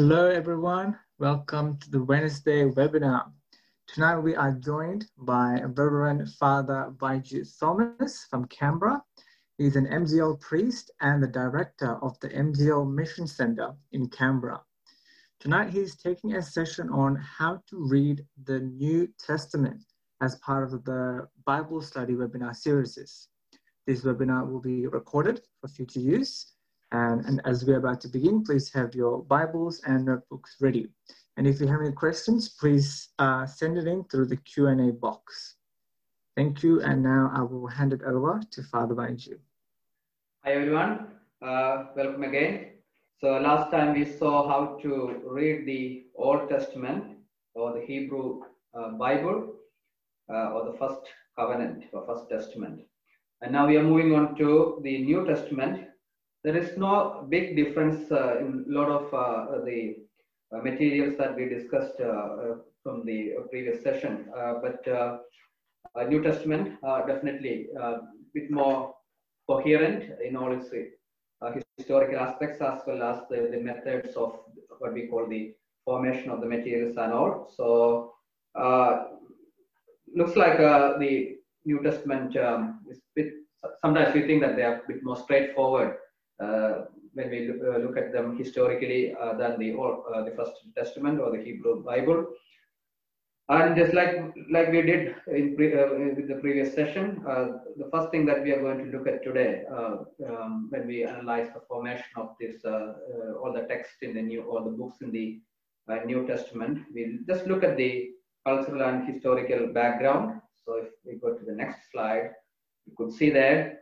Hello, everyone. Welcome to the Wednesday webinar. Tonight we are joined by Reverend Father Baiju Thomas from Canberra. He's an MGL priest and the director of the MGL Mission Center in Canberra. Tonight he's taking a session on how to read the New Testament as part of the Bible study webinar series. This webinar will be recorded for future use and, and as we're about to begin, please have your Bibles and notebooks ready. And if you have any questions, please uh, send it in through the Q&A box. Thank you. And now I will hand it over to Father Baiju. Hi everyone, uh, welcome again. So last time we saw how to read the Old Testament or the Hebrew uh, Bible uh, or the First Covenant or First Testament. And now we are moving on to the New Testament there is no big difference uh, in a lot of uh, the uh, materials that we discussed from the previous session. but New Testament definitely a bit more coherent in all its historical aspects as well as the, the methods of what we call the formation of the materials and all. So uh, looks like uh, the New Testament um, is bit, sometimes we think that they are a bit more straightforward uh, Uh, when we look, uh, look, at them historically uh, than the uh, the First Testament or the Hebrew Bible. And just like like we did in pre, uh, with the previous session, the first thing that we are going to look at today, um, when we analyze the formation of this all the text in the new all the books in the New Testament, we'll just look at the cultural and historical background. So if we go to the next slide, you could see there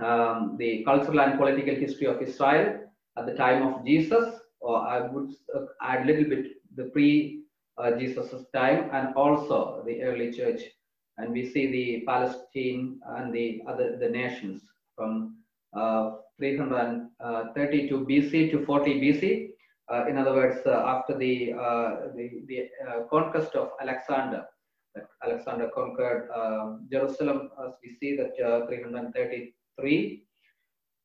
um, the cultural and political history of Israel at the time of Jesus, or I would uh, add a little bit the pre uh, Jesus' time and also the early church. And we see the Palestine and the other the nations from uh, 332 BC to 40 BC. Uh, in other words, uh, after the uh, the, the conquest of Alexander, Alexander conquered Jerusalem, as we see that 330 3.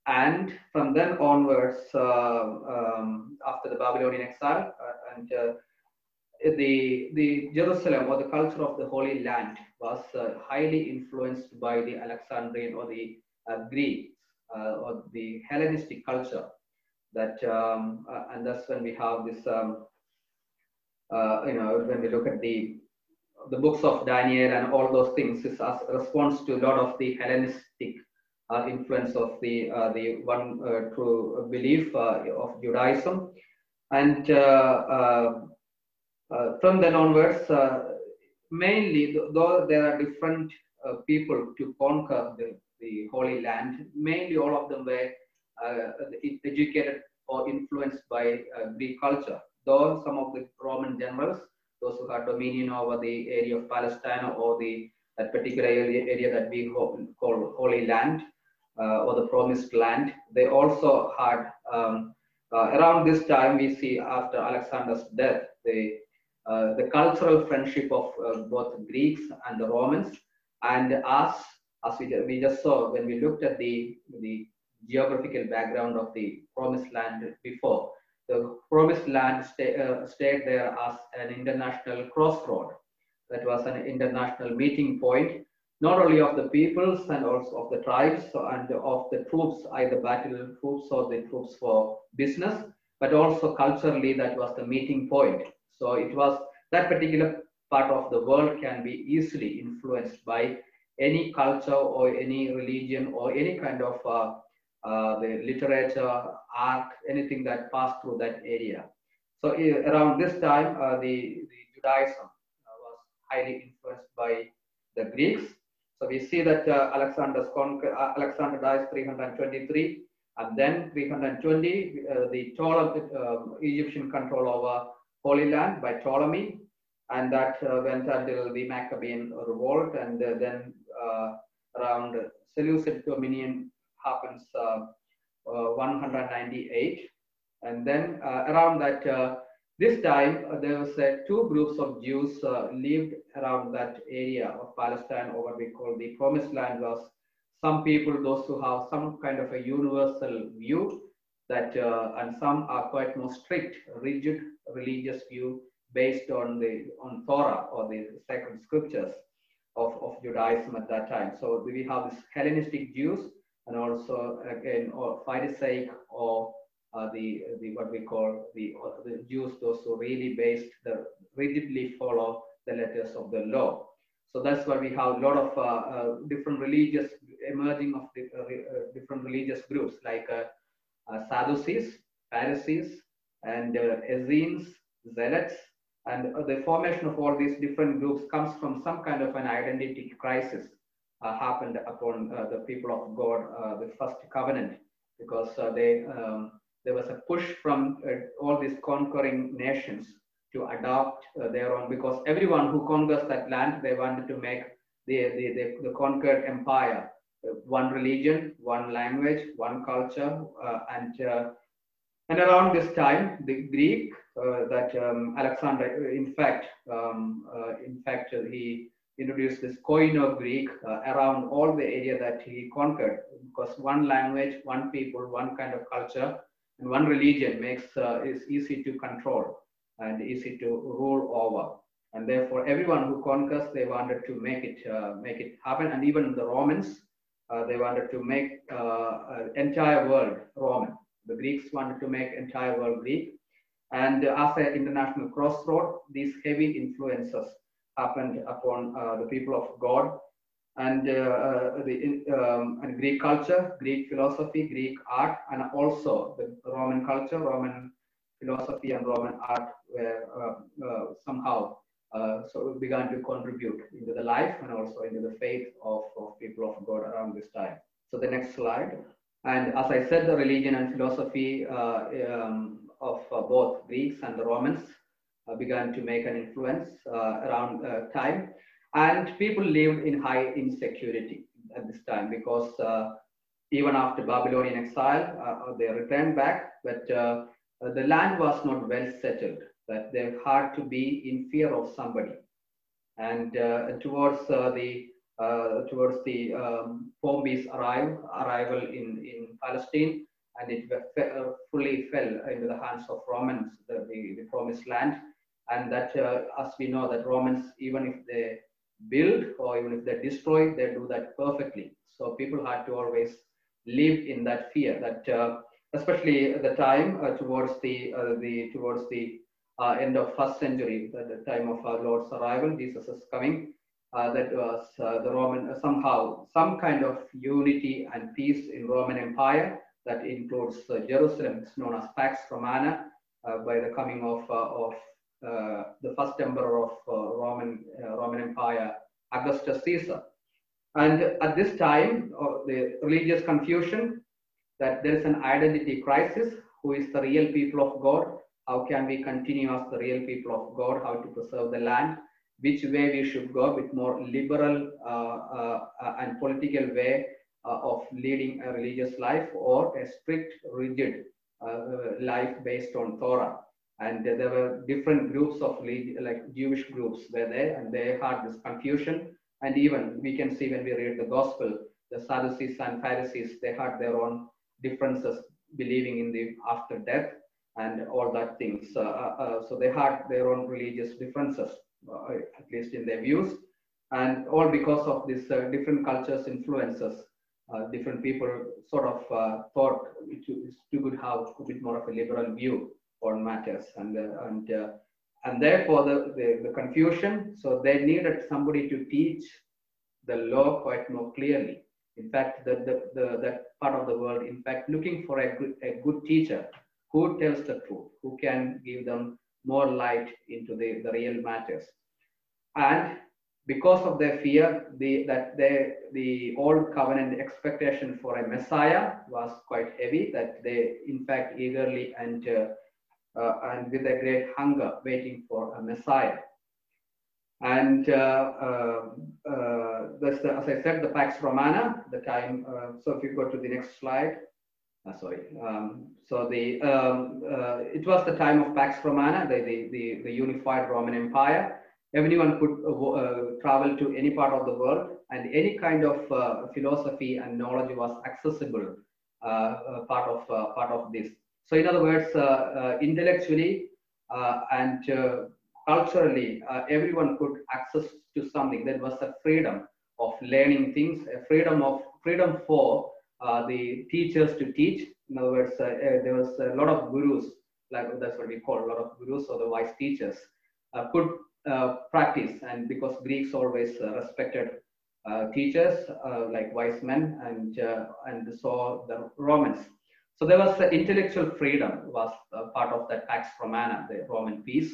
And from then onwards, uh, um, after the Babylonian exile, uh, and uh, the, the Jerusalem or the culture of the Holy Land was highly influenced by the Alexandrian or the Greeks or the Hellenistic culture. That um, and that's when we have this um, uh, you know, when we look at the the books of Daniel and all those things, is as a response to a lot of the Hellenistic uh, Uh, influence of the uh, the one uh, true belief uh, of Judaism, and uh, from then onwards, mainly though there are different people to conquer the, the Holy Land, mainly all of them were educated or influenced by Greek culture. Though some of the Roman generals, those who had dominion over the area of Palestine or the that particular area, that we call Holy Land, uh, or the promised land. They also had, um, uh, around this time, we see after Alexander's death, the, uh, the cultural friendship of both Greeks and the Romans. And as, as we, we just saw when we looked at the, the geographical background of the promised land before, the promised land stay, uh, stayed there as an international crossroad. That was an international meeting point not only of the peoples and also of the tribes and of the troops, either battle troops or the troops for business, but also culturally that was the meeting point. So it was that particular part of the world can be easily influenced by any culture or any religion or any kind of uh, uh, the literature, art, anything that passed through that area. So uh, around this time, uh, the, the Judaism uh, was highly influenced by the Greeks so we see that uh, Alexander's uh, Alexander dies 323, and then 320, uh, the Ptolemy, um, Egyptian control over Holy Land by Ptolemy, and that uh, went until the Maccabean revolt, and uh, then uh, around Seleucid dominion happens 198, and then around that this time, uh, there was uh, two groups of Jews uh, lived around that area of Palestine, or what we call the Promised Land was some people, those who have some kind of a universal view, that, uh, and some are quite more strict, rigid religious view based on the on Torah or the sacred scriptures of, of Judaism at that time. So we have this Hellenistic Jews and also again or Pharisaic or uh, the the what we call the, the Jews, those who really based the rigidly follow the letters of the law. So that's why we have a lot of uh, uh, different religious emerging of the, uh, uh, different religious groups like uh, Sadducees, Pharisees, and Essenes, Zealots, and the formation of all these different groups comes from some kind of an identity crisis uh, happened upon uh, the people of God, uh, the first covenant, because they um, there was a push from all these conquering nations to adopt their own, because everyone who conquers that land, they wanted to make the, the, the, the conquered empire one religion, one language, one culture, uh, and uh, and around this time, the Greek uh, that um, Alexander, in fact, um, in fact, he introduced this Koine Greek uh, around all the area that he conquered because one language, one people, one kind of culture, and one religion makes uh, is easy to control and easy to rule over. And therefore, everyone who conquers, they wanted to make it uh, make it happen. And even the Romans, uh, they wanted to make uh, entire world Roman. The Greeks wanted to make entire world Greek. And as an international crossroad, these heavy influences happened upon uh, the people of God and uh, uh, the um, and Greek culture, Greek philosophy, Greek art, and also the Roman culture, Roman philosophy, and Roman art were somehow so began to contribute into the life and also into the faith of, of people of God around this time. So the next slide. And as I said, the religion and philosophy uh, um, of uh, both Greeks and the Romans uh, began to make an influence uh, around uh, time. And people lived in high insecurity at this time because uh, even after Babylonian exile, uh, uh, they returned back, but the land was not well settled, that they had to be in fear of somebody. And towards the uh, towards the um, Pompey's arrive, arrival in, in Palestine, and it fully fell into the hands of Romans, the, the, the promised land and that uh, as we know that romans even if they build or even if they destroy they do that perfectly. So people had to always live in that fear that uh, especially the time uh, towards the uh, the towards the uh, end of first century at the time of our lord's arrival jesus is coming uh, that was the roman somehow some kind of unity and peace in roman empire that includes jerusalem. It's known as pax romana by the coming of of uh, the first emperor of uh, Roman, uh, Roman Empire, Augustus Caesar. And at this time, the religious confusion that there is an identity crisis. Who is the real people of God? How can we continue as the real people of God? How to preserve the land? Which way we should go with more liberal uh, uh, and political way uh, of leading a religious life or a strict, rigid life based on Torah and there were different groups of like Jewish groups were there, and they had this confusion. And even we can see when we read the Gospel, the Sadducees and Pharisees they had their own differences, believing in the after death and all that things. Uh, uh, uh so they had their own religious differences, uh, at least in their views, and all because of these uh, different cultures influences. Uh, different people sort of thought it is too good have a bit more of a liberal view on matters. And uh, and uh, and therefore the, the, the confusion. So they needed somebody to teach the law quite more clearly. In fact the, the, the that part of the world in fact looking for a good, a good teacher who tells the truth who can give them more light into the, the real matters. And because of their fear the, that they, the old covenant expectation for a messiah was quite heavy that they in fact eagerly and uh, uh, and with a great hunger waiting for a Messiah. And uh, uh, this, as I said, the Pax Romana, the time, so if you go to the next slide, uh, sorry. Um, so the um, uh, it was the time of Pax Romana, the, the, the, the unified Roman Empire. Everyone could uh, travel to any part of the world, and any kind of philosophy and knowledge was accessible part of part of this. So in other words, uh, uh, intellectually uh, and culturally, everyone could access to something. There was a freedom of learning things, a freedom of freedom for uh, the teachers to teach. In other words, uh, uh, there was a lot of gurus, like that's what we call a lot of gurus or the wise teachers, could practice. And because Greeks always respected teachers like wise men, and and so the Romans. So there was the intellectual freedom was part of that Pax Romana, the Roman peace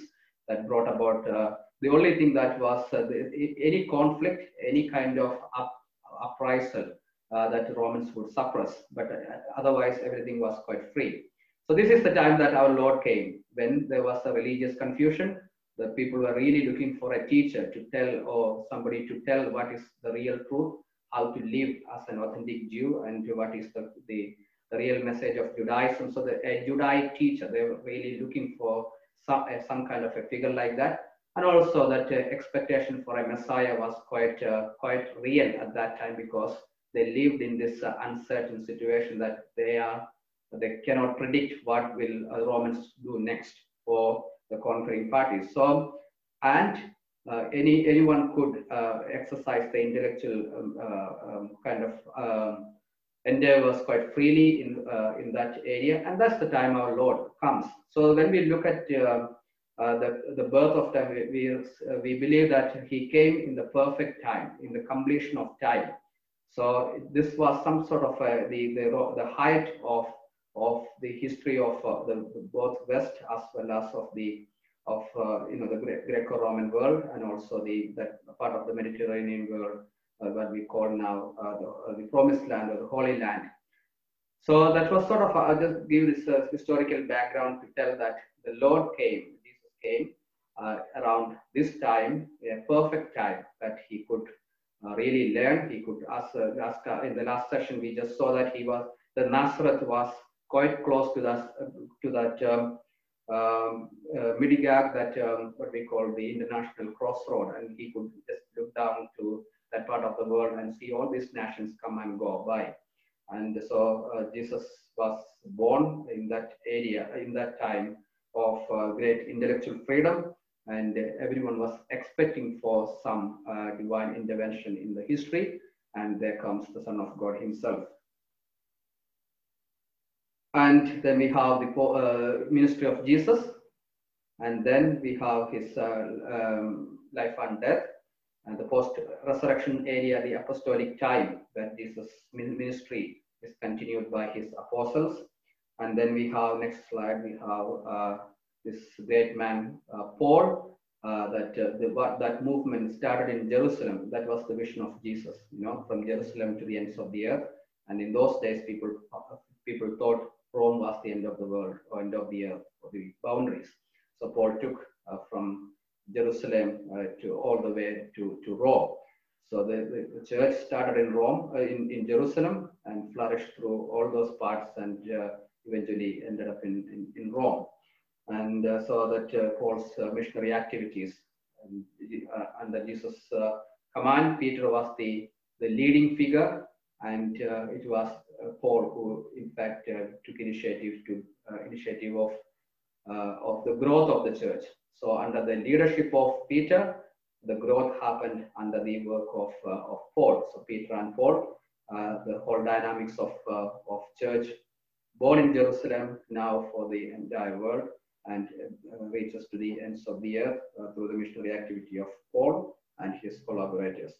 that brought about uh, the only thing that was uh, the, any conflict, any kind of up, uprisal uh, that Romans would suppress, but uh, otherwise everything was quite free. So this is the time that our Lord came, when there was a religious confusion. The people were really looking for a teacher to tell or somebody to tell what is the real truth, how to live as an authentic Jew, and what is the, the, the real message of Judaism. So the a Judaic teacher, they were really looking for some, uh, some kind of a figure like that and also that uh, expectation for a Messiah was quite uh, quite real at that time because they lived in this uh, uncertain situation that they are they cannot predict what will uh, Romans do next for the conquering parties. So and uh, any anyone could uh, exercise the intellectual um, um, kind of um, endeavors quite freely in in that area, and that's the time our Lord comes. So when we look at uh, the, the birth of time, we, uh, we believe that he came in the perfect time, in the completion of time. So this was some sort of the, the, the height of, of the history of uh, the, both West as well as of the of uh, you know the Greco-Roman world and also the that part of the Mediterranean world uh, what we call now uh, the, the Promised Land or the Holy Land. So that was sort of I'll just give this historical background to tell that the Lord came Jesus came uh, around this time, a perfect time that he could uh, really learn. He could ask, uh, ask in the last session, we just saw that he was, the Nazareth was quite close to that, to that um, um, uh, Midigag, that um, what we call the international crossroad, and he could just look down to that part of the world and see all these nations come and go by. And so uh, Jesus was born in that area, in that time, of uh, great intellectual freedom. And everyone was expecting for some uh, divine intervention in the history. And there comes the son of god himself. And then we have the uh, ministry of jesus. And then we have his uh, um, life and death and the post resurrection area the apostolic time where jesus ministry is continued by his apostles and then we have, next slide, we have uh, this great man, uh, Paul, uh, that uh, the, that movement started in Jerusalem. That was the vision of Jesus, you know, from Jerusalem to the ends of the earth. And in those days, people people thought Rome was the end of the world or end of the earth or the boundaries. So Paul took uh, from Jerusalem uh, to all the way to, to Rome. So the, the, church started in Rome, uh, in, in Jerusalem, and flourished through all those parts and eventually ended up in, in, in Rome. And uh, so that uh, Paul's uh, missionary activities and, under Jesus' command, Peter was the, the leading figure, and it was Paul who, in fact, took initiative to initiative of of the growth of the church. So under the leadership of Peter, the growth happened under the work of, uh, of Paul. So Peter and Paul, uh, the whole dynamics of, uh, of church born in Jerusalem, now for the entire world, and uh, reaches to the ends of the earth uh, through the missionary activity of Paul and his collaborators.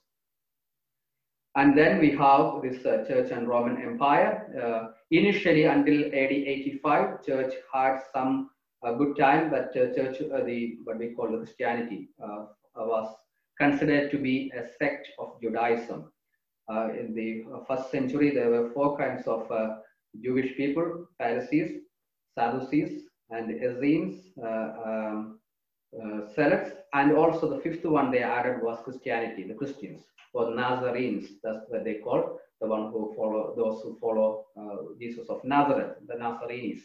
And then we have this uh, Church and Roman Empire. Initially, until AD 85, Church had some uh, good time, but uh, Church, the what we call Christianity, was considered to be a sect of Judaism. in the first century, there were four kinds of Jewish people, Pharisees, Sadducees, and Essenes, uh, um, uh, Zealots, and also the fifth one they added was Christianity, the Christians, or Nazarenes, that's what they call the one who follow those who follow uh, Jesus of Nazareth, the Nazarenes.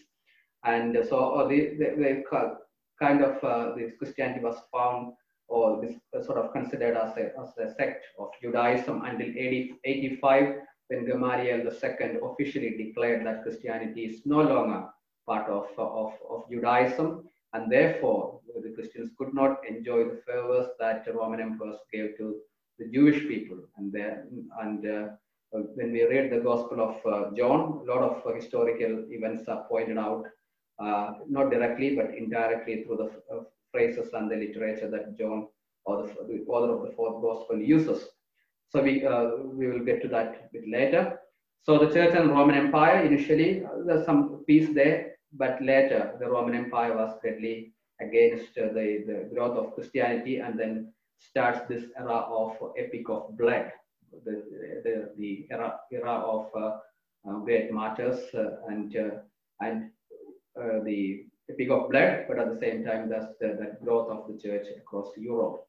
And so uh, they, they, they, kind of uh, this Christianity was found or this sort of considered as a, as a sect of Judaism until 80, 85 when Gamaliel II officially declared that Christianity is no longer part of, of, of Judaism, and therefore the Christians could not enjoy the favors that the Roman emperors gave to the Jewish people. And, there, and uh, when we read the Gospel of uh, John, a lot of uh, historical events are pointed out, uh, not directly but indirectly through the uh, phrases and the literature that John or the, the author of the fourth Gospel uses. So we, uh, we will get to that a bit later. So the Church and Roman Empire, initially, uh, there's some peace there, but later the Roman Empire was greatly against uh, the, the growth of Christianity and then starts this era of epic of blood, the, the, the era, era of uh, uh, great martyrs uh, and, uh, and Uh, the epic of blood, but at the same time, that's the, the growth of the church across Europe.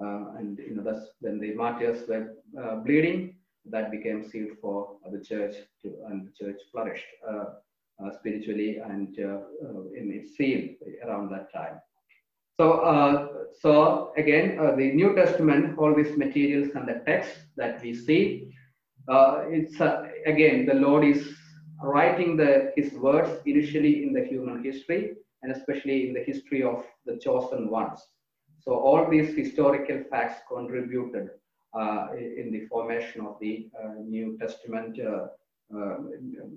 Uh, and you know that's when the martyrs were uh, bleeding that became seed for the church to, and the church flourished uh, uh spiritually and uh, in its seal around that time so so again the new testament all these materials and the text that we see it's again the lord is writing the his words initially in the human history and especially in the history of the chosen ones so all these historical facts contributed uh, in the formation of the uh, New Testament. Uh, uh,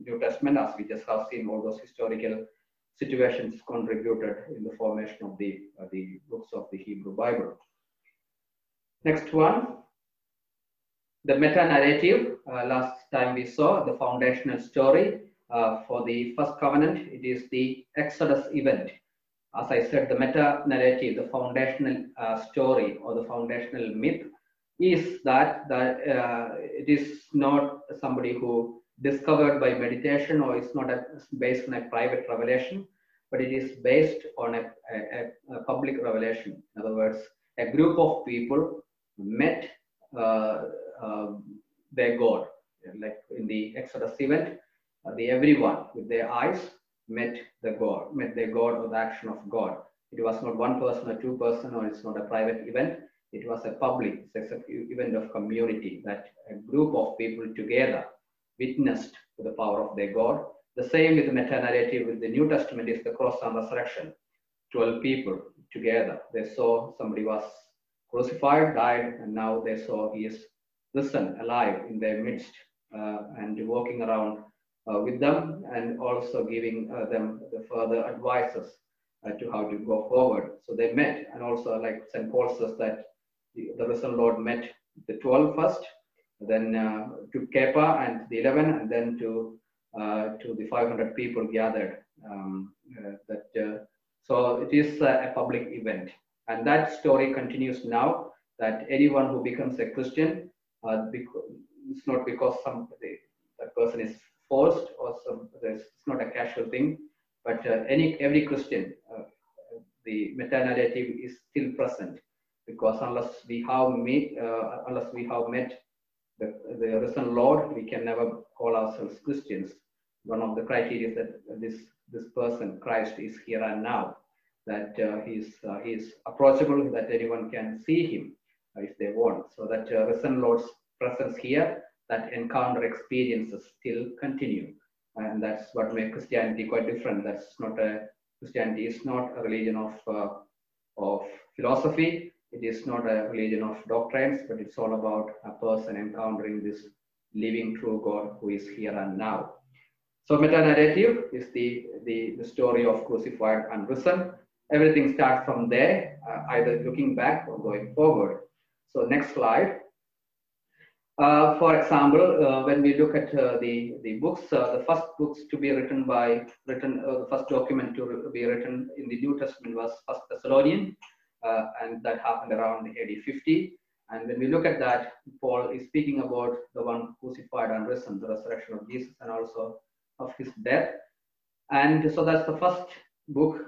New Testament, as we just have seen, all those historical situations contributed in the formation of the uh, the books of the Hebrew Bible. Next one, the meta narrative. Uh, last time we saw the foundational story for the first covenant. It is the Exodus event as I said, the meta narrative, the foundational uh, story or the foundational myth is that, that uh, it is not somebody who discovered by meditation or it's not a, based on a private revelation, but it is based on a, a, a public revelation. In other words, a group of people met uh, uh their God, like in the Exodus event, uh, the everyone with their eyes met the God, met the God or the action of God. It was not one person or two person, or it's not a private event. It was a public it's an event of community that a group of people together witnessed the power of their God. The same with the meta-narrative with the New Testament is the cross and resurrection. 12 people together. They saw somebody was crucified, died, and now they saw he is risen, alive in their midst, uh, and walking around uh, with them and also giving uh, them the further advices uh, to how to go forward. So they met and also like St. Paul says that the, the risen Lord met the 12 first, then to Kepha and the 11 and then to to the 500 people gathered. Um, that so it is a public event and that story continues now that anyone who becomes a Christian, uh, it's not because some that person is forced or some, it's not a casual thing, but uh, any every Christian, uh, the meta narrative is still present because unless we have met, uh, unless we have met the, the risen Lord, we can never call ourselves Christians. One of the criteria is that this this person, Christ, is here and now, that uh, he's uh, he's approachable, that anyone can see him if they want. So that risen Lord's presence here that encounter experiences still continue. And that's what makes Christianity quite different. That's not a, Christianity is not a religion of, uh, of philosophy. It is not a religion of doctrines, but it's all about a person encountering this living true God who is here and now. So meta-narrative is the, the, the story of crucified and risen. Everything starts from there, uh, either looking back or going forward. So next slide. Uh, for example, uh, when we look at uh, the, the books, uh, the first books to be written by, written, uh, the first document to be written in the New Testament was First Thessalonian, uh, and that happened around AD 50. And when we look at that, Paul is speaking about the one crucified and risen, the resurrection of Jesus, and also of his death. And so that's the first book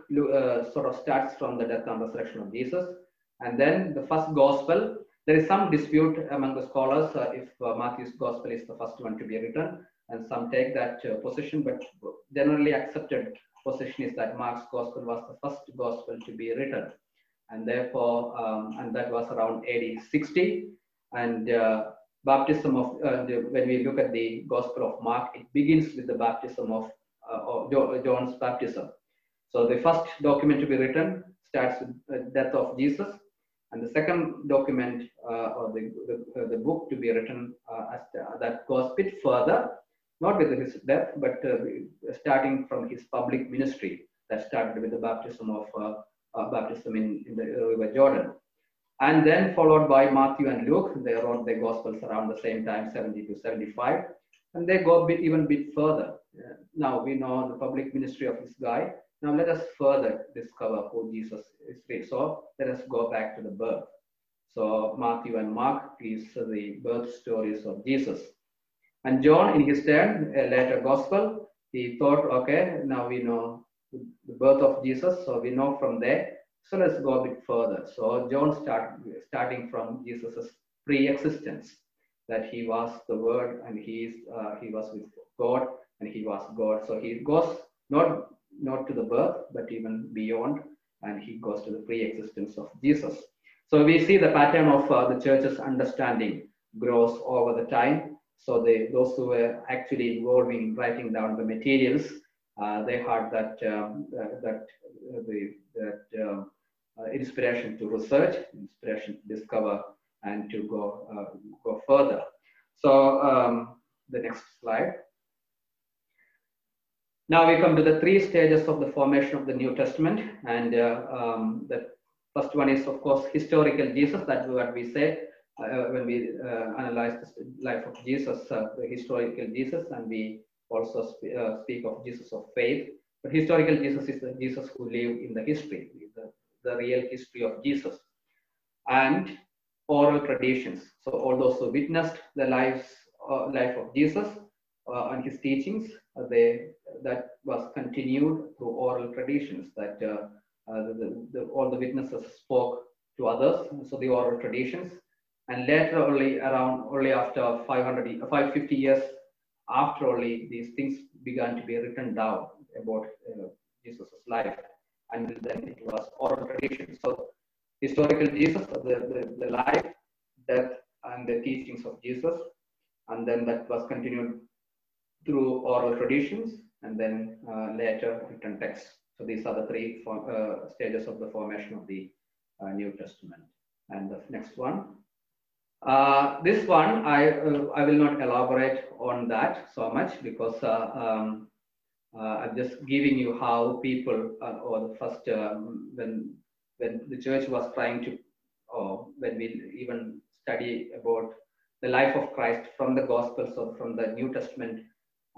sort of starts from the death and resurrection of Jesus. And then the first gospel there is some dispute among the scholars uh, if uh, Matthew's gospel is the first one to be written, and some take that uh, position, but generally accepted position is that Mark's gospel was the first gospel to be written. And therefore, um, and that was around AD 60. And uh, baptism of, uh, the, when we look at the Gospel of Mark, it begins with the baptism of, uh, of John's baptism. So the first document to be written starts with the death of Jesus, and the second document uh, or the, the, uh, the, book to be written uh, as, that goes a bit further, not with his death, but starting from his public ministry that started with the baptism of baptism in, in the River Jordan and then followed by Matthew and Luke. They wrote their Gospels around the same time, 70 to 75, and they go a bit even bit further. Uh, now we know the public ministry of this guy. Now let us further discover who Jesus is. So let us go back to the birth. So Matthew and Mark gives the birth stories of Jesus. And John, in his turn, a later gospel, he thought, okay, now we know the birth of Jesus. So we know from there so let's go a bit further. So John start starting from Jesus's pre-existence, that he was the Word and he is uh, he was with God and he was God. So he goes not not to the birth, but even beyond, and he goes to the pre-existence of Jesus. So we see the pattern of uh, the church's understanding grows over the time. So they, those who were actually involved in writing down the materials, uh, they had that um, uh, that uh, the that um, uh, inspiration to research, inspiration to discover, and to go uh, go further. So um, the next slide. Now we come to the three stages of the formation of the New Testament, and uh, um, the first one is, of course, historical Jesus. That's what we say uh, when we uh, analyze the life of Jesus, uh, the historical Jesus, and we also sp speak of Jesus of faith. But historical Jesus is the Jesus who lived in the history, the the real history of Jesus and oral traditions. So all those who witnessed the lives, uh, life of Jesus uh, and his teachings, uh, they, that was continued through oral traditions that uh, uh, the, the, all the witnesses spoke to others. So the oral traditions. And later only around, only after 500, 550 years after only these things began to be written down about uh, Jesus' life and then it was oral tradition. So historical Jesus, the, the, the life, death, and the teachings of Jesus, and then that was continued through oral traditions, and then uh, later written text. So these are the three form, uh, stages of the formation of the uh, New Testament. And the next one. This one, I, I will not elaborate on that so much because um, I'm just giving you how people, or the first, when when the church was trying to, or when we even study about the life of Christ from the Gospels or from the New Testament,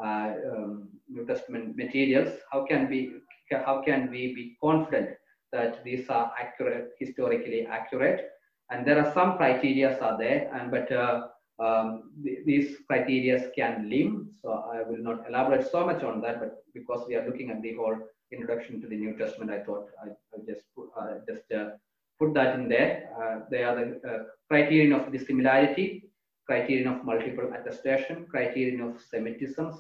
um, New Testament materials, how can we how can we be confident that these are accurate, historically accurate? And there are some criteria are there, and but uh, um, th these criteria can limb. So I will not elaborate so much on that, but because we are looking at the whole introduction to the New Testament, I thought I, I just put, uh, just uh, put that in there. Uh, they are the uh, criterion of dissimilarity, criterion of multiple attestation, criterion of Semitisms,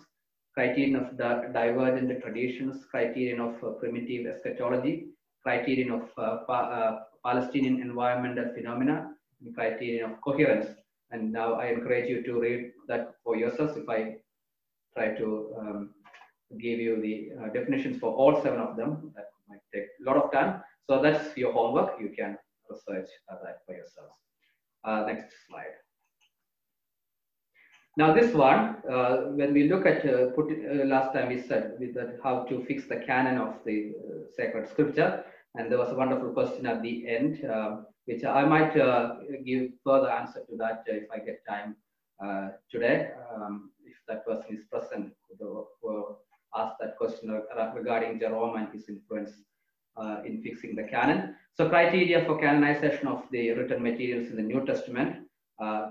criterion of divergent traditions, criterion of uh, primitive eschatology, criterion of uh, pa Palestinian environmental phenomena, and criterion of coherence. And now I encourage you to read that for yourselves if I try to um, give you the uh, definitions for all seven of them. That might take a lot of time. So that's your homework. You can research that for yourselves. Uh, next slide. Now this one, uh, when we look at, uh, put uh, last time we said that how to fix the canon of the uh, sacred scripture, and there was a wonderful question at the end. Um, which I might uh, give further answer to that if I get time uh, today. Um, if that person is present who, asked that question regarding Jerome and his influence uh, in fixing the canon. So criteria for canonization of the written materials in the New Testament, uh,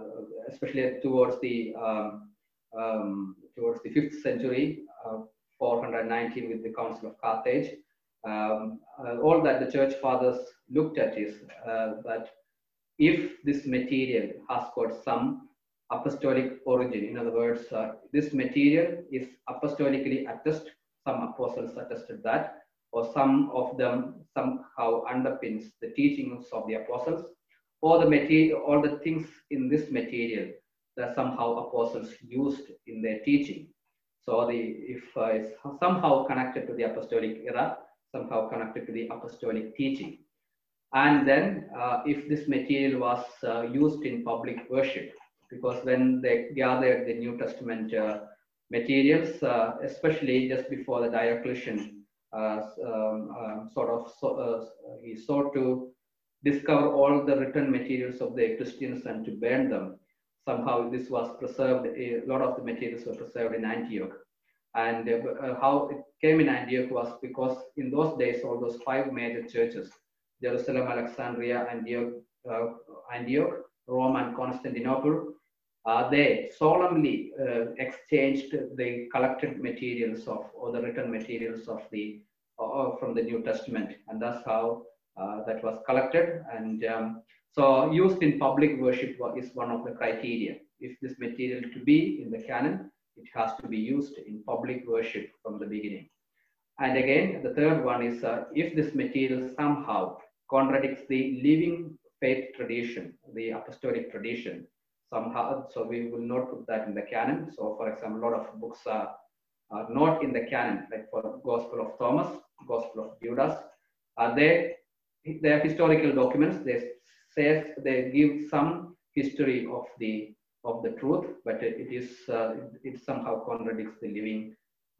especially towards the um, um, towards the fifth century, uh, 419 with the Council of Carthage, um, uh, all that the church fathers looked at is uh, that if this material has got some apostolic origin, in other words, this material is apostolically attested, some apostles attested that, or some of them somehow underpins the teachings of the apostles, or the material, all the things in this material that somehow apostles used in their teaching. So the if uh, it's somehow connected to the apostolic era, somehow connected to the apostolic teaching. And then uh, if this material was uh, used in public worship, because when they gathered the New Testament uh, materials, uh, especially just before the Diocletian uh, um, sort of so, he sought to discover all the written materials of the Christians and to burn them somehow this was preserved, a lot of the materials were preserved in Antioch. And uh, how it came in Antioch was because in those days, all those five major churches, Jerusalem, Alexandria, Antioch, uh, Antioch Rome, and Constantinople, uh, they solemnly uh, exchanged the collected materials of, or the written materials of the, uh, from the New Testament. And that's how uh, that was collected. And um, so used in public worship is one of the criteria. If this material to be in the canon, it has to be used in public worship from the beginning. And again, the third one is uh, if this material somehow contradicts the living faith tradition, the apostolic tradition, somehow, so we will not put that in the canon. So for example, a lot of books are, are not in the canon, like for Gospel of Thomas, Gospel of Judas, are they, they are historical documents, they says they give some history of the of the truth, but it is uh, it somehow contradicts the living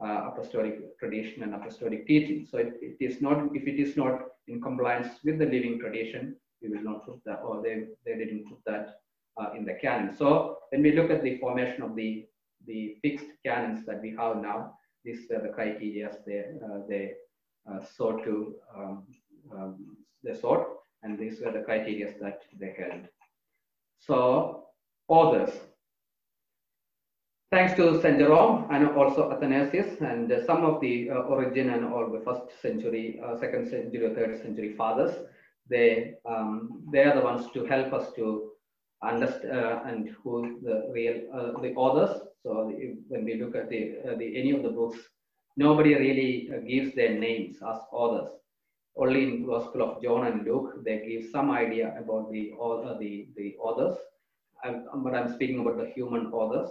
uh, apostolic tradition and apostolic teaching. So it, it is not if it is not in compliance with the living tradition, we will not put that, or they they didn't put that uh, in the canon. So when we look at the formation of the the fixed canons that we have now, these are the criteria they uh, they uh, sought to um, um, they sought and these were the criteria that they held. So authors. Thanks to St. Jerome and also Athanasius and uh, some of the uh, Origen and all the first century, uh, second century, third century fathers, they um, they are the ones to help us to understand uh, and who the real uh, the authors. So when we look at the, uh, the any of the books, nobody really gives their names as authors only in Gospel of John and Luke, they give some idea about the author, the, the authors, I'm, but I'm speaking about the human authors,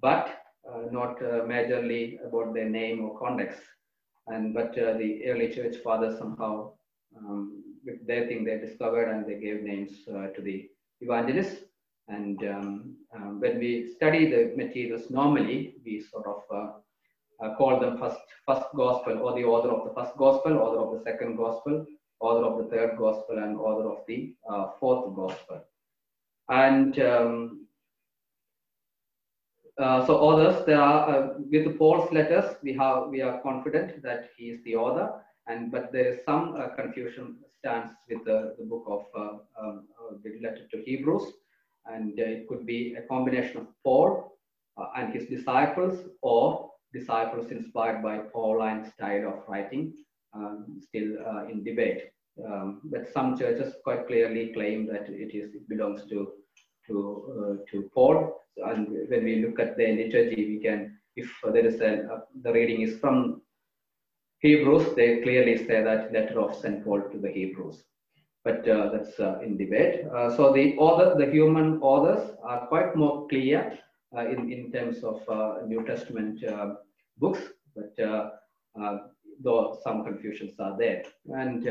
but uh, not uh, majorly about their name or context. And but uh, the early church fathers somehow, um, with their thing, they discovered and they gave names uh, to the evangelists. And um, um, when we study the materials, normally we sort of uh, call them first first gospel or the author of the first gospel, author of the second gospel, author of the third gospel, and author of the uh, fourth gospel. And um, uh, so others, there are uh, with Paul's letters, we have we are confident that he is the author, and but there is some uh, confusion stands with the, the book of uh, um, the letter to Hebrews, and it could be a combination of Paul and his disciples, or disciples inspired by Pauline style of writing, um, still uh, in debate. Um, but some churches quite clearly claim that it is it belongs to to uh, to Paul. And when we look at the liturgy, we can, if there is a the reading is from Hebrews, they clearly say that letter of Saint Paul to the Hebrews. But uh, that's uh, in debate. Uh, so the author, the human authors, are quite more clear in, in terms of uh, New Testament uh, books, but though some confusions are there. And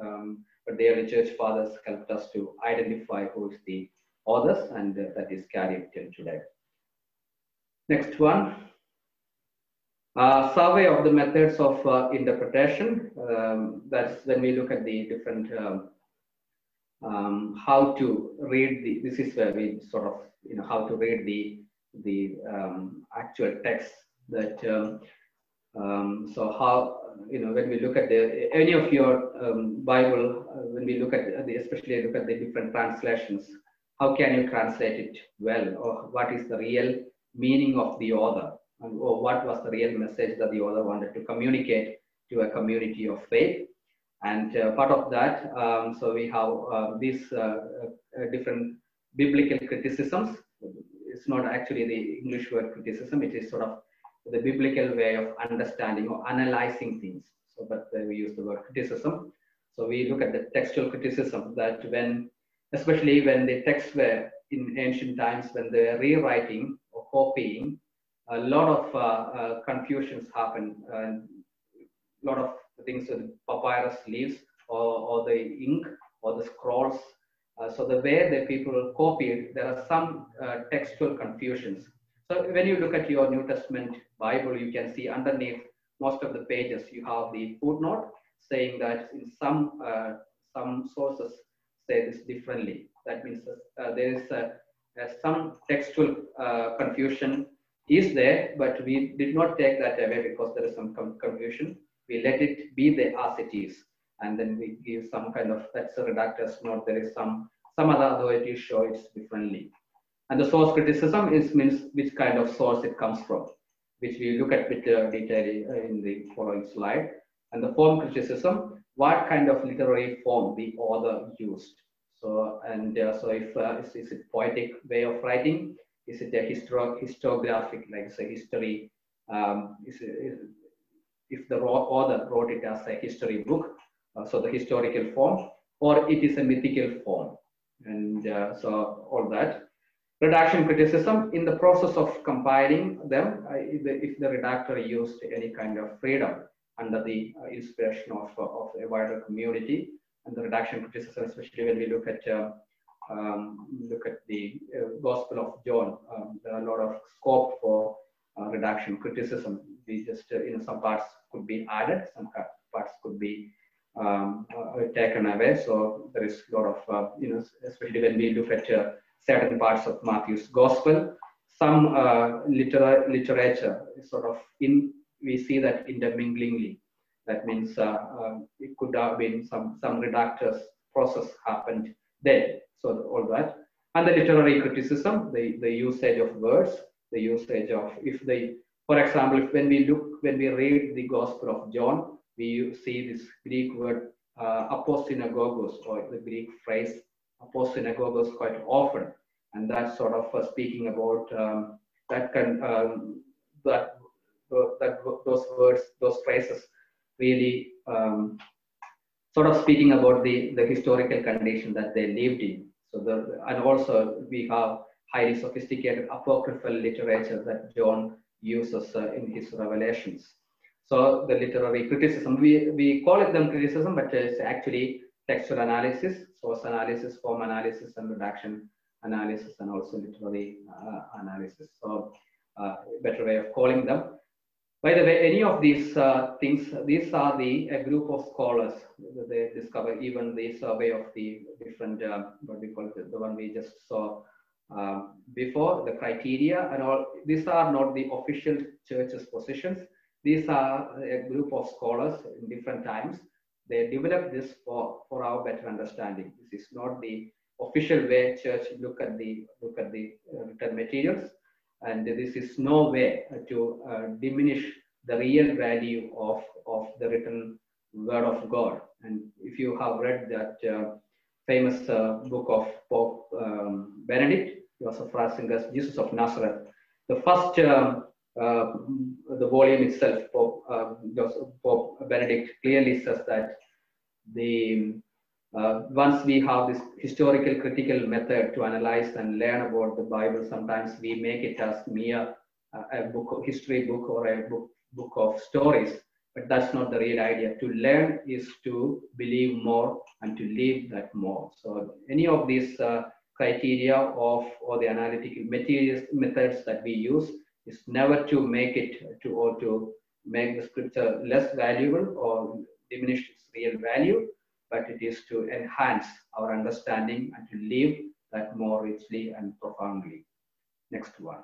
um, but the early church fathers helped us to identify who is the authors, and that is carried till today. Next one. Uh, survey of the methods of uh, interpretation. Um, that's when we look at the different um, um, how to read the. This is where we sort of you know how to read the the um, actual text that um, um, so how you know when we look at the any of your um, bible uh, when we look at the especially look at the different translations how can you translate it well or what is the real meaning of the author or what was the real message that the author wanted to communicate to a community of faith and uh, part of that um, so we have uh, these uh, uh, different biblical criticisms it's not actually the English word criticism, it is sort of the biblical way of understanding or analyzing things. So, but we use the word criticism. So we look at the textual criticism that when, especially when the texts were in ancient times when they were rewriting or copying, a lot of uh, uh, confusions happen. a lot of things with papyrus leaves or, or the ink or the scrolls. Uh, so the way the people copied, there are some uh, textual confusions. So when you look at your New Testament Bible, you can see underneath most of the pages you have the footnote saying that in some uh, some sources say this differently. That means uh, there is a some textual uh, confusion is there, but we did not take that away because there is some confusion. We let it be there as it is, and then we give some kind of that's a redactor's note. There is some some other authorities show it differently. And the source criticism is means which kind of source it comes from, which we look at bit uh, detail in the following slide. And the form criticism, what kind of literary form the author used. So, and uh, so if uh, is, is, it poetic way of writing? Is it a histo historiographic, like say history? Um, is if the author wrote it as a history book, uh, so the historical form, or it is a mythical form. And uh, so all that. Redaction criticism, in the process of compiling them, uh, if, the, if the redactor used any kind of freedom under the uh, inspiration of, of a wider community, and the redaction criticism, especially when we look at uh, um, look at the uh, Gospel of John, um, there are a lot of scope for uh, redaction criticism. We just, uh, you know, some parts could be added, some parts could be um, uh, taken away. So there is a lot of, uh, you know, especially when we look at certain parts of Matthew's Gospel, some liter literature sort of in, we see that interminglingly that means uh, um, it could have been some, some redactors process happened there. So all that. And the literary criticism, the, the usage of words, the usage of, if they, for example, if when we look, when we read the Gospel of John, we see this Greek word uh, aposynagogus or the Greek phrase aposynagogus quite often. And that's sort of uh, speaking about um, that can, um, that, that those words, those phrases really um, sort of speaking about the, the historical condition that they lived in. So the, and also we have highly sophisticated apocryphal literature that John uses uh, in his revelations. So the literary criticism, we, we call it them criticism, but it's actually textual analysis, source analysis, form analysis, and redaction analysis, and also literary uh, analysis. So uh, better way of calling them. By the way, any of these uh, things, these are the a group of scholars. They discover even the survey of the different, uh, what we call it, the one we just saw uh, before, the criteria and all. These are not the official church's positions. These are a group of scholars in different times. They developed this for, for our better understanding. This is not the official way church look at the look at the uh, written materials and this is no way to uh, diminish the real value of, of the written word of God. And if you have read that uh, famous uh, book of Pope um, Benedict, Joseph Ratzinger's Jesus of Nazareth, the first, um, uh, the volume itself, Pope, uh, Joseph, Pope Benedict clearly says that the uh, once we have this historical critical method to analyze and learn about the Bible, sometimes we make it as mere uh, a book, history book or a book, book of stories, but that's not the real idea. To learn is to believe more and to live that more. So any of these uh, criteria of or the analytical materials methods that we use is never to make it to or to make the scripture less valuable or diminish its real value but it is to enhance our understanding and to live that more richly and profoundly. Next one.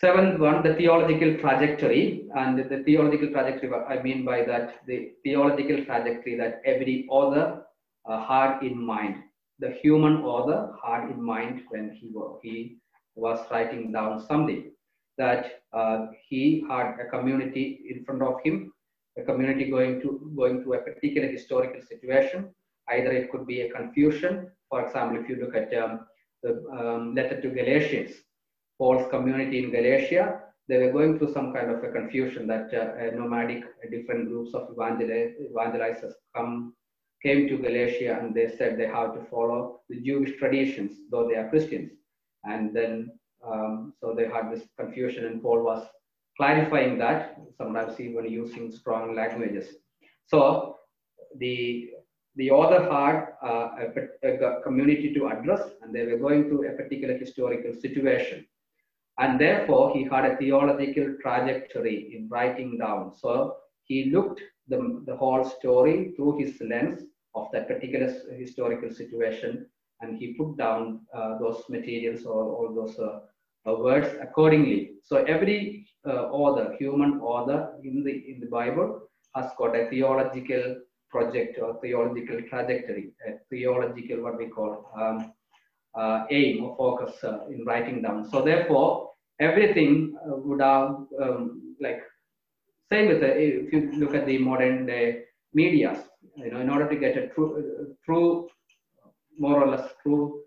Seventh one, the theological trajectory. And the theological trajectory, I mean by that, the theological trajectory that every author uh, had in mind. The human author had in mind when he, he was writing down something that uh, he had a community in front of him a community going to going to a particular historical situation. Either it could be a confusion. For example, if you look at um, the um, letter to Galatians, Paul's community in Galatia, they were going through some kind of a confusion that uh, nomadic, different groups of evangelizers come came to Galatia and they said they have to follow the Jewish traditions, though they are Christians. And then, um, so they had this confusion, and Paul was clarifying that, sometimes even using strong languages. So the the author had uh, a, a, community to address, and they were going through a particular historical situation. And therefore, he had a theological trajectory in writing down. So he looked the, the whole story through his lens of that particular historical situation, and he put down uh, those materials or all those uh, uh words accordingly. So every uh, author, human author in the in the Bible, has got a theological project or theological trajectory, a theological what we call um, uh, aim or focus uh, in writing down. So therefore, everything uh, would have um, like same with the, if you look at the modern day media, you know, in order to get a true, true more or less true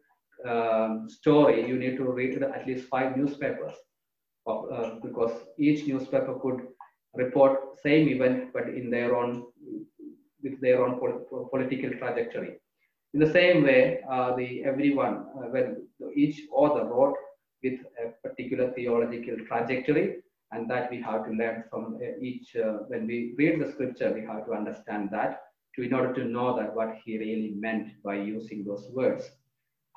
um, story, you need to read at least five newspapers of, uh, because each newspaper could report same event but in their own with their own pol political trajectory. In the same way, uh, the everyone uh, when each author wrote with a particular theological trajectory, and that we have to learn from uh, each. Uh, when we read the scripture, we have to understand that to in order to know that what he really meant by using those words,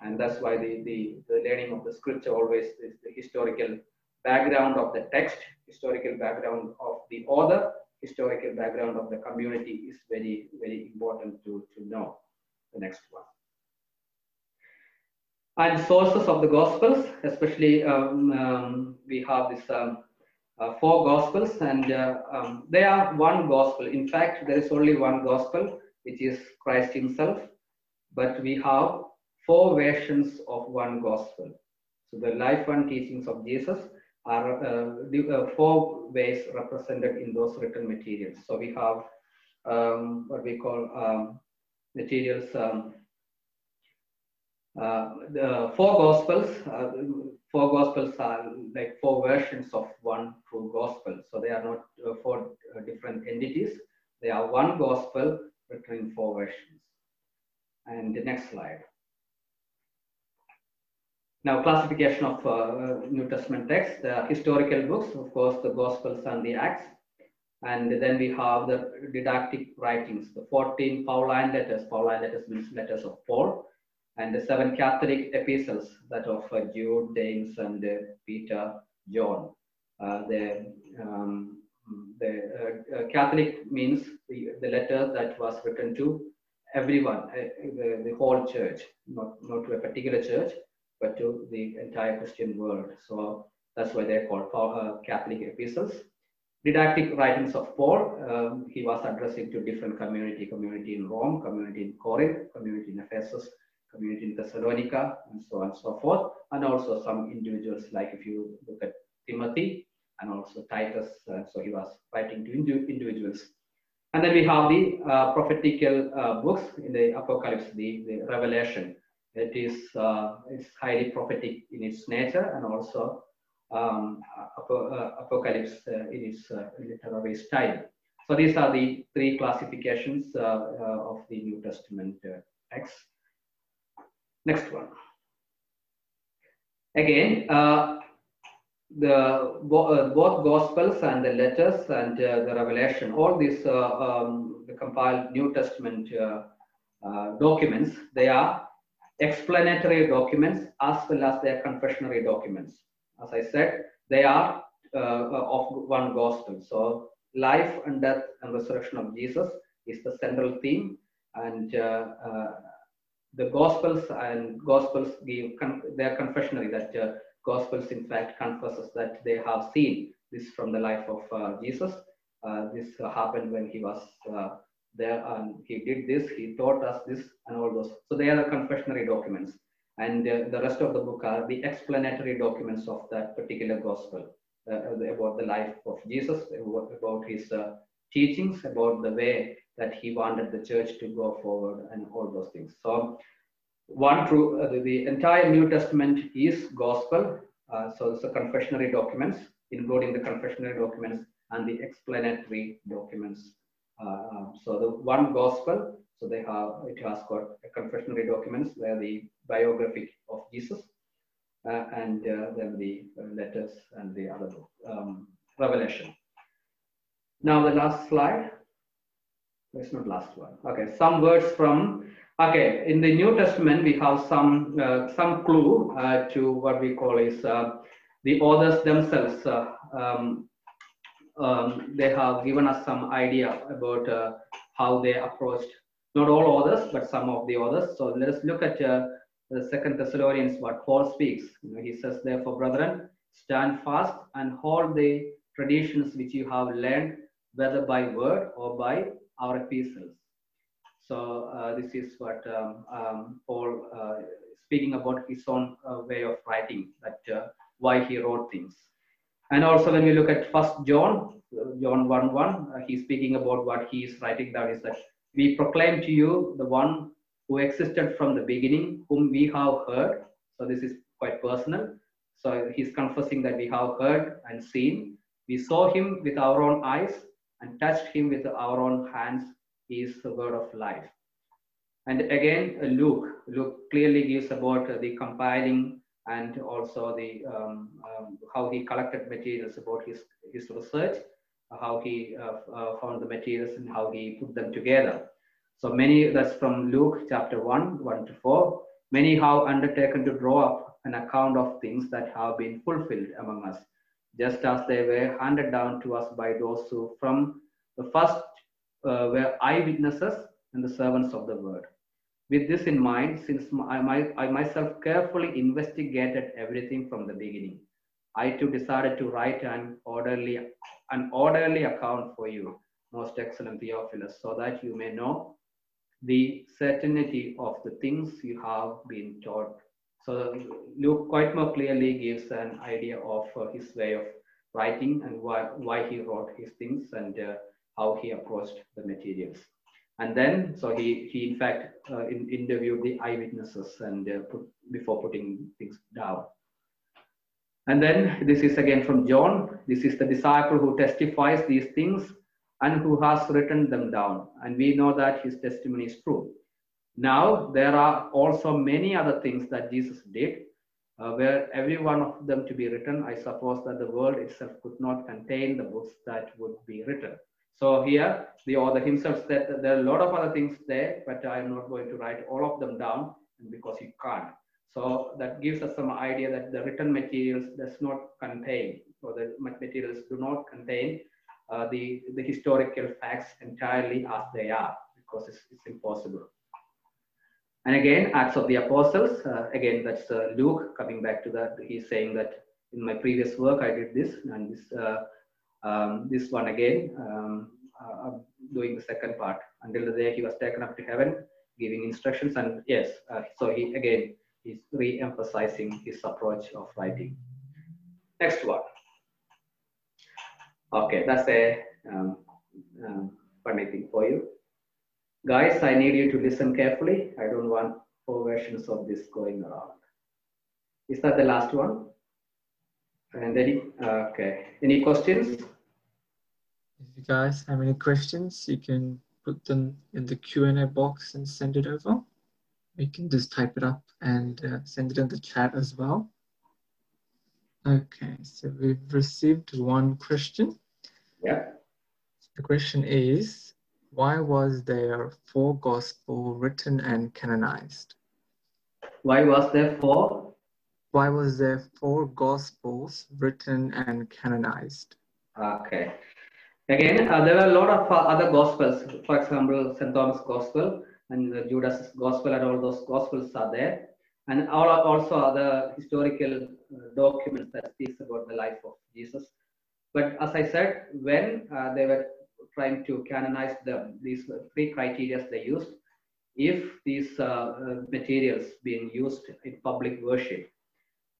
and that's why the the, the learning of the scripture always is the historical background of the text, historical background of the author, historical background of the community is very, very important to, to know. The next one. And sources of the Gospels, especially um, um, we have this um, uh, four Gospels, and uh, um, they are one Gospel. In fact, there is only one Gospel, which is Christ Himself, but we have four versions of one Gospel. So the life and teachings of Jesus, are uh, uh, four ways represented in those written materials. So we have um, what we call um, materials, the four gospels, uh, four gospels are like four versions of one true gospel. So they are not uh, four uh, different entities. They are one gospel written in four versions. And the next slide. Now, classification of uh, New Testament texts, the historical books, of course, the Gospels and the Acts. And then we have the didactic writings, the 14 Pauline letters. Pauline letters means letters of Paul. And the seven Catholic epistles, that of uh, Jude, James, and uh, Peter, John. Uh, the um, the uh, uh, Catholic means the, the letter that was written to everyone, the, the whole church, not, not to a particular church, but to the entire Christian world. So that's why they're called uh, Catholic epistles. Didactic writings of Paul, um, he was addressing to different community, community in Rome, community in Corinth, community in Ephesus, community in Thessalonica, and so on and so forth. And also some individuals, like if you look at Timothy and also Titus, uh, so he was writing to individuals. And then we have the uh, prophetical uh, books in the Apocalypse, the, the Revelation, it is uh, it's highly prophetic in its nature and also um, uh, apocalypse uh, in its literary style. So these are the three classifications of the New Testament texts. Next one. Again, the both gospels and the letters and uh, the revelation all these uh, um, the compiled new testament uh, documents they are explanatory documents as well as their confessionary documents. As I said, they are uh, of one gospel. So life and death and resurrection of Jesus is the central theme and uh, uh, the gospels and gospels give their confessionary that uh, gospels in fact confesses that they have seen this from the life of uh, Jesus. Uh, this happened when he was there and he did this, he taught us this and all those. So they are the confessionary documents. And uh, the rest of the book are the explanatory documents of that particular gospel uh, about the life of Jesus, about his uh, teachings, about the way that he wanted the church to go forward and all those things. So one true, uh, the, the, entire New Testament is gospel. Uh, so it's the confessionary documents, including the confessionary documents and the explanatory documents uh, um, so the one gospel, so they have it has got confessionary documents where the biography of Jesus uh, and uh, then the letters and the other um, revelation. Now the last slide. It's not last one. Okay, some words from. Okay, in the New Testament we have some uh, some clue uh, to what we call is uh, the authors themselves. Uh, um, um, they have given us some idea about how they approached not all authors, but some of the authors. So let us look at the Second Thessalonians, what Paul speaks. He says, therefore, brethren, stand fast and hold the traditions which you have learned, whether by word or by our epistles. So uh, this is what um, um, Paul uh, speaking about his own uh, way of writing, that uh, why he wrote things. And also when we look at First John, John 1 1, uh, he's speaking about what he is writing down is that we proclaim to you the one who existed from the beginning, whom we have heard. So this is quite personal. So he's confessing that we have heard and seen. We saw him with our own eyes and touched him with our own hands. Is the word of life. And again, Luke, Luke clearly gives about the compiling and also the um, um, how he collected materials about his, his research, how he uh, uh, found the materials and how he put them together. So many, that's from Luke chapter 1, 1 to 4. Many have undertaken to draw up an account of things that have been fulfilled among us, just as they were handed down to us by those who from the first uh, were eyewitnesses and the servants of the word. With this in mind, since I, my, I myself carefully investigated everything from the beginning, I too decided to write an orderly, an orderly account for you, most excellent Theophilus, so that you may know the certainty of the things you have been taught. So Luke quite more clearly gives an idea of uh, his way of writing and why, why he wrote his things and uh, how he approached the materials. And then, so he, he in fact uh, in, interviewed the eyewitnesses and uh, put, before putting things down. And then this is again from John. This is the disciple who testifies these things and who has written them down. And we know that his testimony is true. Now, there are also many other things that Jesus did, uh, where every one of them to be written, I suppose that the world itself could not contain the books that would be written. So here, the author himself said that there are a lot of other things there, but I'm not going to write all of them down because you can't. So that gives us some idea that the written materials does not contain, or the materials do not contain uh, the, the historical facts entirely as they are because it's, it's impossible. And again, Acts of the Apostles, uh, again, that's uh, Luke coming back to that. He's saying that in my previous work, I did this, and this, uh, um, this one again, um, doing the second part until the day he was taken up to heaven, giving instructions. And yes, so he again, he's re emphasizing his approach of writing. Next one. Okay, that's a um, um, funny thing for you. Guys, I need you to listen carefully. I don't want four versions of this going around. Is that the last one? And any, okay, any questions? If you guys have any questions, you can put them in the Q&A box and send it over. You can just type it up and uh, send it in the chat as well. Okay, so we've received one question. Yeah. The question is, why was there four gospel written and canonized? Why was there four? Why was there four gospels written and canonized? Okay. Again, uh, there were a lot of uh, other gospels. For example, St. Thomas Gospel and the Judas Gospel and all those gospels are there. And all, also other historical uh, documents that speaks about the life of Jesus but as I said, when uh, they were trying to canonize them, these three criteria they used, if these uh, uh, materials being used in public worship,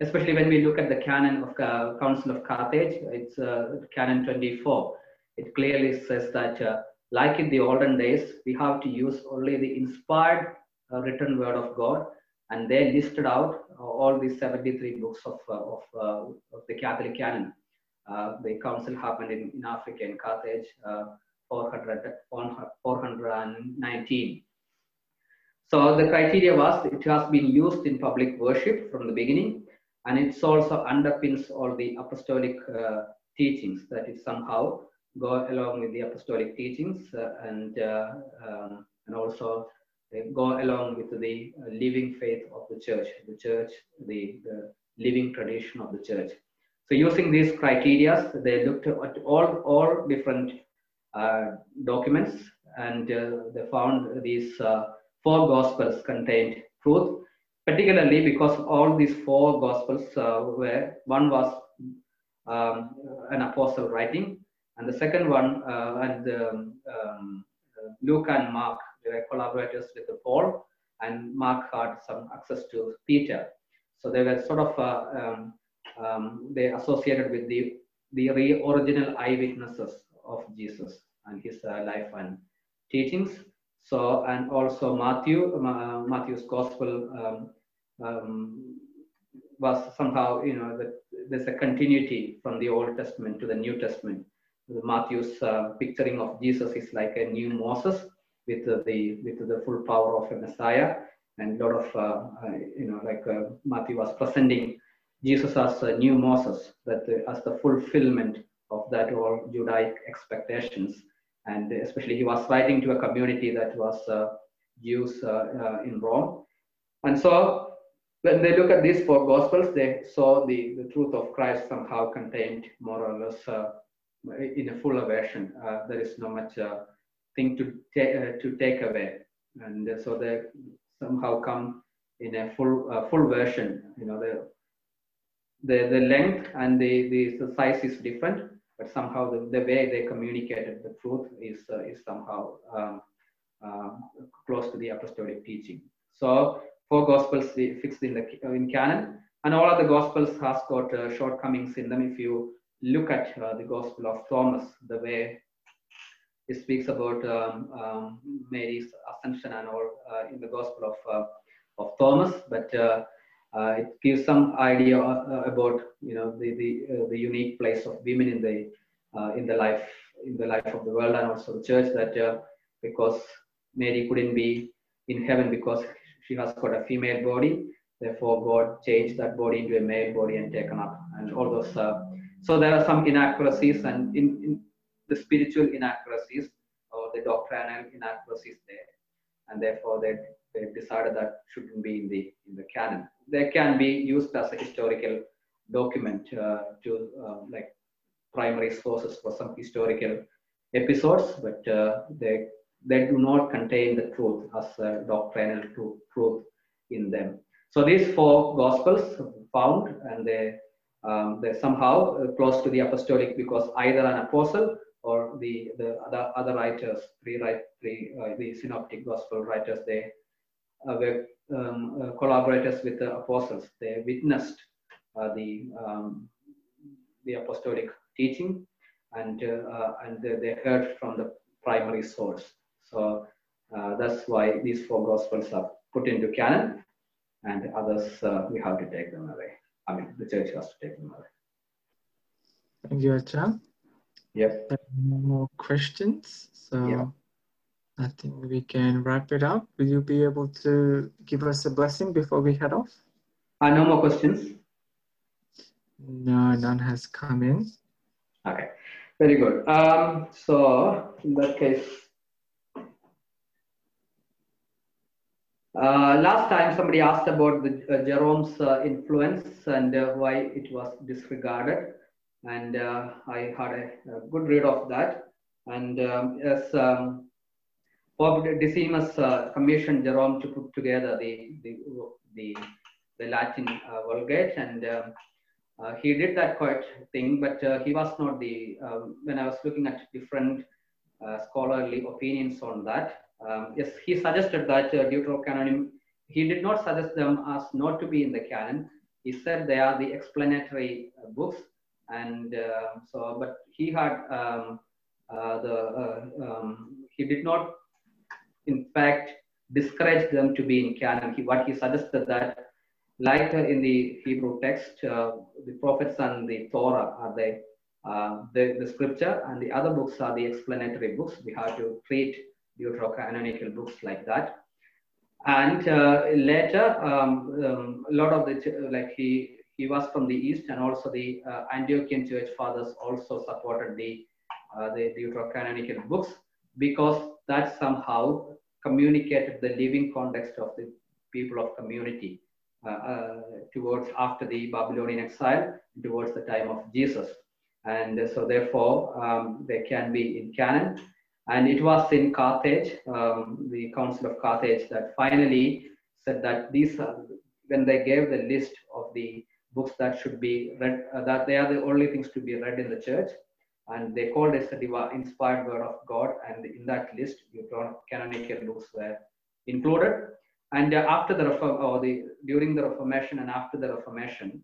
especially when we look at the canon of uh, Council of Carthage, it's uh, canon 24. It clearly says that, uh, like in the olden days, we have to use only the inspired written word of God, and they listed out all these 73 books of, of, of the Catholic canon uh, the council happened in, in Africa in Carthage, uh, 400, 419. So the criteria was it has been used in public worship from the beginning, and it also underpins all the apostolic uh, teachings that it somehow go along with the apostolic teachings uh, and uh, um, and also go along with the living faith of the church, the church, the, the living tradition of the church. So using these criteria, they looked at all all different uh, documents and uh, they found these uh, four gospels contained truth, particularly because all these four gospels were one was um, an apostle writing, and the second one and um, um, Luke and Mark they were collaborators with Paul, and Mark had some access to Peter. So they were sort of uh, um, they associated with the the original eyewitnesses of Jesus and his uh, life and teachings. So, and also Matthew, uh, Matthew's gospel um, um, was somehow, you know, there's a continuity from the Old Testament to the New Testament. Matthew's uh, picturing of Jesus is like a new Moses with the with the full power of a Messiah, and a lot of uh, uh, you know, like uh, Matthew was presenting Jesus as a new Moses, that as the fulfillment of that all Judaic expectations and especially he was writing to a community that was uh, Jews uh, uh, in Rome. And so when they look at these four gospels, they saw the, the truth of Christ somehow contained more or less uh, in a fuller version. Uh, there is no much uh, thing to, ta- to take away. And so they somehow come in a full full version. You know, the, the, the length and the, the, the size is different, but somehow the, the way they communicated the truth is, uh, is somehow um, uh, close to the apostolic teaching. So four gospels fixed in the in canon, and all of the gospels has got uh, shortcomings in them. If you look at uh, the gospel of Thomas, the way it speaks about um, um, Mary's ascension and all uh, in the gospel of uh, of Thomas, but uh, it gives some idea uh, about you know the the, uh, the unique place of women in the in the life in the life of the world and also the church that because Mary couldn't be in heaven because she has got a female body. Therefore god changed that body into a male body and taken up and all those uh, so there are some inaccuracies and in, in, the spiritual inaccuracies or the doctrinal inaccuracies there. And therefore they, they decided that shouldn't be in the in the canon they can be used as a historical document uh, to uh, like primary sources for some historical episodes, but uh, they they do not contain the truth as a doctrinal truth, truth in them. So these four gospels found and they um, they're somehow close to the apostolic because either an apostle or the the other other writers, three write three uh, the synoptic gospel writers, they were um, uh, collaborators with the apostles. They witnessed uh, the um, the apostolic teaching, and and they heard from the primary source. So that's why these four gospels are put into canon, and others we have to take them away. I mean, the church has to take them away. Thank you, Acha. Yep. No more questions. So yep. I think we can wrap it up. Will you be able to give us a blessing before we head off? Uh, no more questions? No, none has come in. Okay, very good. Um, so in that case, uh, last time somebody asked about the, uh, Jerome's uh, influence and uh, why it was disregarded. And uh, I had a, a, good read of that. And um, as um, Pope Damasus uh, commissioned Jerome to put together the, the, the, the Latin uh, Vulgate and um, uh, he did that quite thing, but uh, he was not the, um, when I was looking at different uh, scholarly opinions on that, um, yes, he suggested that uh, Deuterocanon, he did not suggest them as not to be in the canon. He said they are the explanatory books. And so, but he had um, the, um, he did not in fact, discouraged them to be in canon. He, what he suggested that, like uh, in the Hebrew text, uh, the prophets and the Torah are the, uh, the, the scripture, and the other books are the explanatory books. We have to treat deuterocanonical books like that. and uh, later, um, um, a lot of the like he he was from the east, and also the uh, Antiochian church fathers also supported the uh, the Deuterocanonical books because that somehow communicated the living context of the people of community uh, uh, towards after the Babylonian exile, towards the time of Jesus. And so therefore, um, they can be in canon. And it was in Carthage, um, the Council of Carthage, that finally said that these, are, when they gave the list of the books that should be read, uh, that they are the only things to be read in the church, and they called it the divine inspired word of God. And in that list, canonical books were included. And uh, after the Reform, or the during the Reformation and after the Reformation,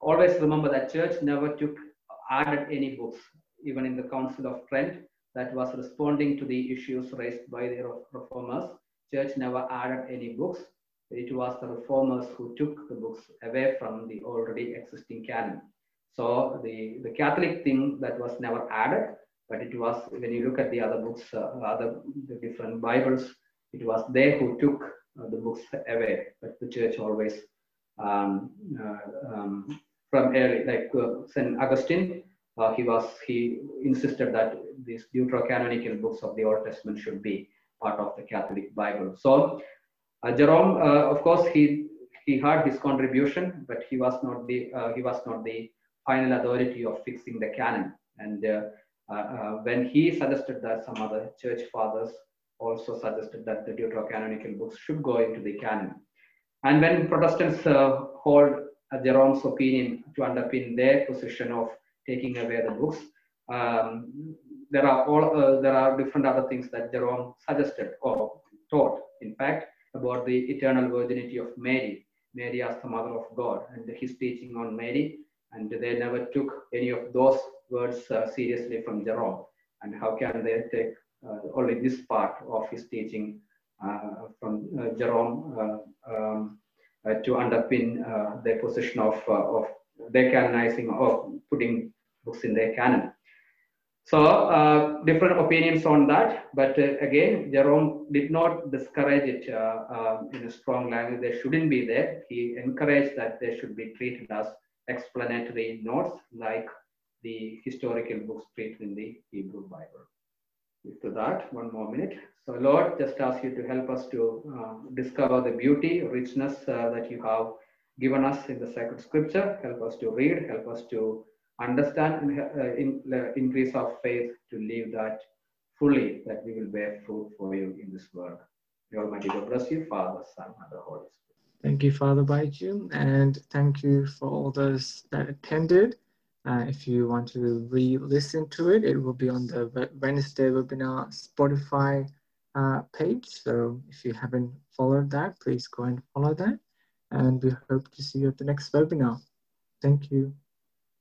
always remember that Church never took added any books, even in the Council of Trent, that was responding to the issues raised by the Reformers. Church never added any books. It was the Reformers who took the books away from the already existing canon. So the, the Catholic thing that was never added, but it was when you look at the other books, uh, other the different Bibles, it was they who took uh, the books away, but the church always um, uh, um, from early, like uh, Saint Augustine, uh, he was he insisted that these deuterocanonical books of the Old Testament should be part of the Catholic Bible. So uh, Jerome, of course, he he had his contribution, but he was not the he was not the final authority of fixing the canon. And uh, uh, uh, when he suggested that some other church fathers also suggested that the Deuterocanonical books should go into the canon. And when Protestants hold Jerome's opinion to underpin their position of taking away the books, um, there are all uh, there are different other things that Jerome suggested or taught, in fact, about the eternal virginity of Mary, Mary as the mother of God, and his teaching on Mary and they never took any of those words uh, seriously from Jerome. And how can they take uh, only this part of his teaching uh, from uh, Jerome um, to underpin their position of, of their canonizing or putting books in their canon? So uh, different opinions on that, but uh, again, Jerome did not discourage it uh, in a strong language. They shouldn't be there. He encouraged that they should be treated as explanatory notes like the historical books treated in the Hebrew Bible. After that, one more minute. So Lord, just ask you to help us to uh, discover the beauty, richness uh, that you have given us in the sacred scripture. Help us to read, help us to understand and uh, in, uh, increase our faith to live that fully, that we will bear fruit for you in this world. The Almighty God bless you, Father, Son, and the Holy Spirit. Thank you, Father Baiju, and thank you for all those that attended. Uh, if you want to re-listen to it, it will be on the Wednesday webinar Spotify uh, page. So if you haven't followed that, please go and follow that. And we hope to see you at the next webinar. Thank you.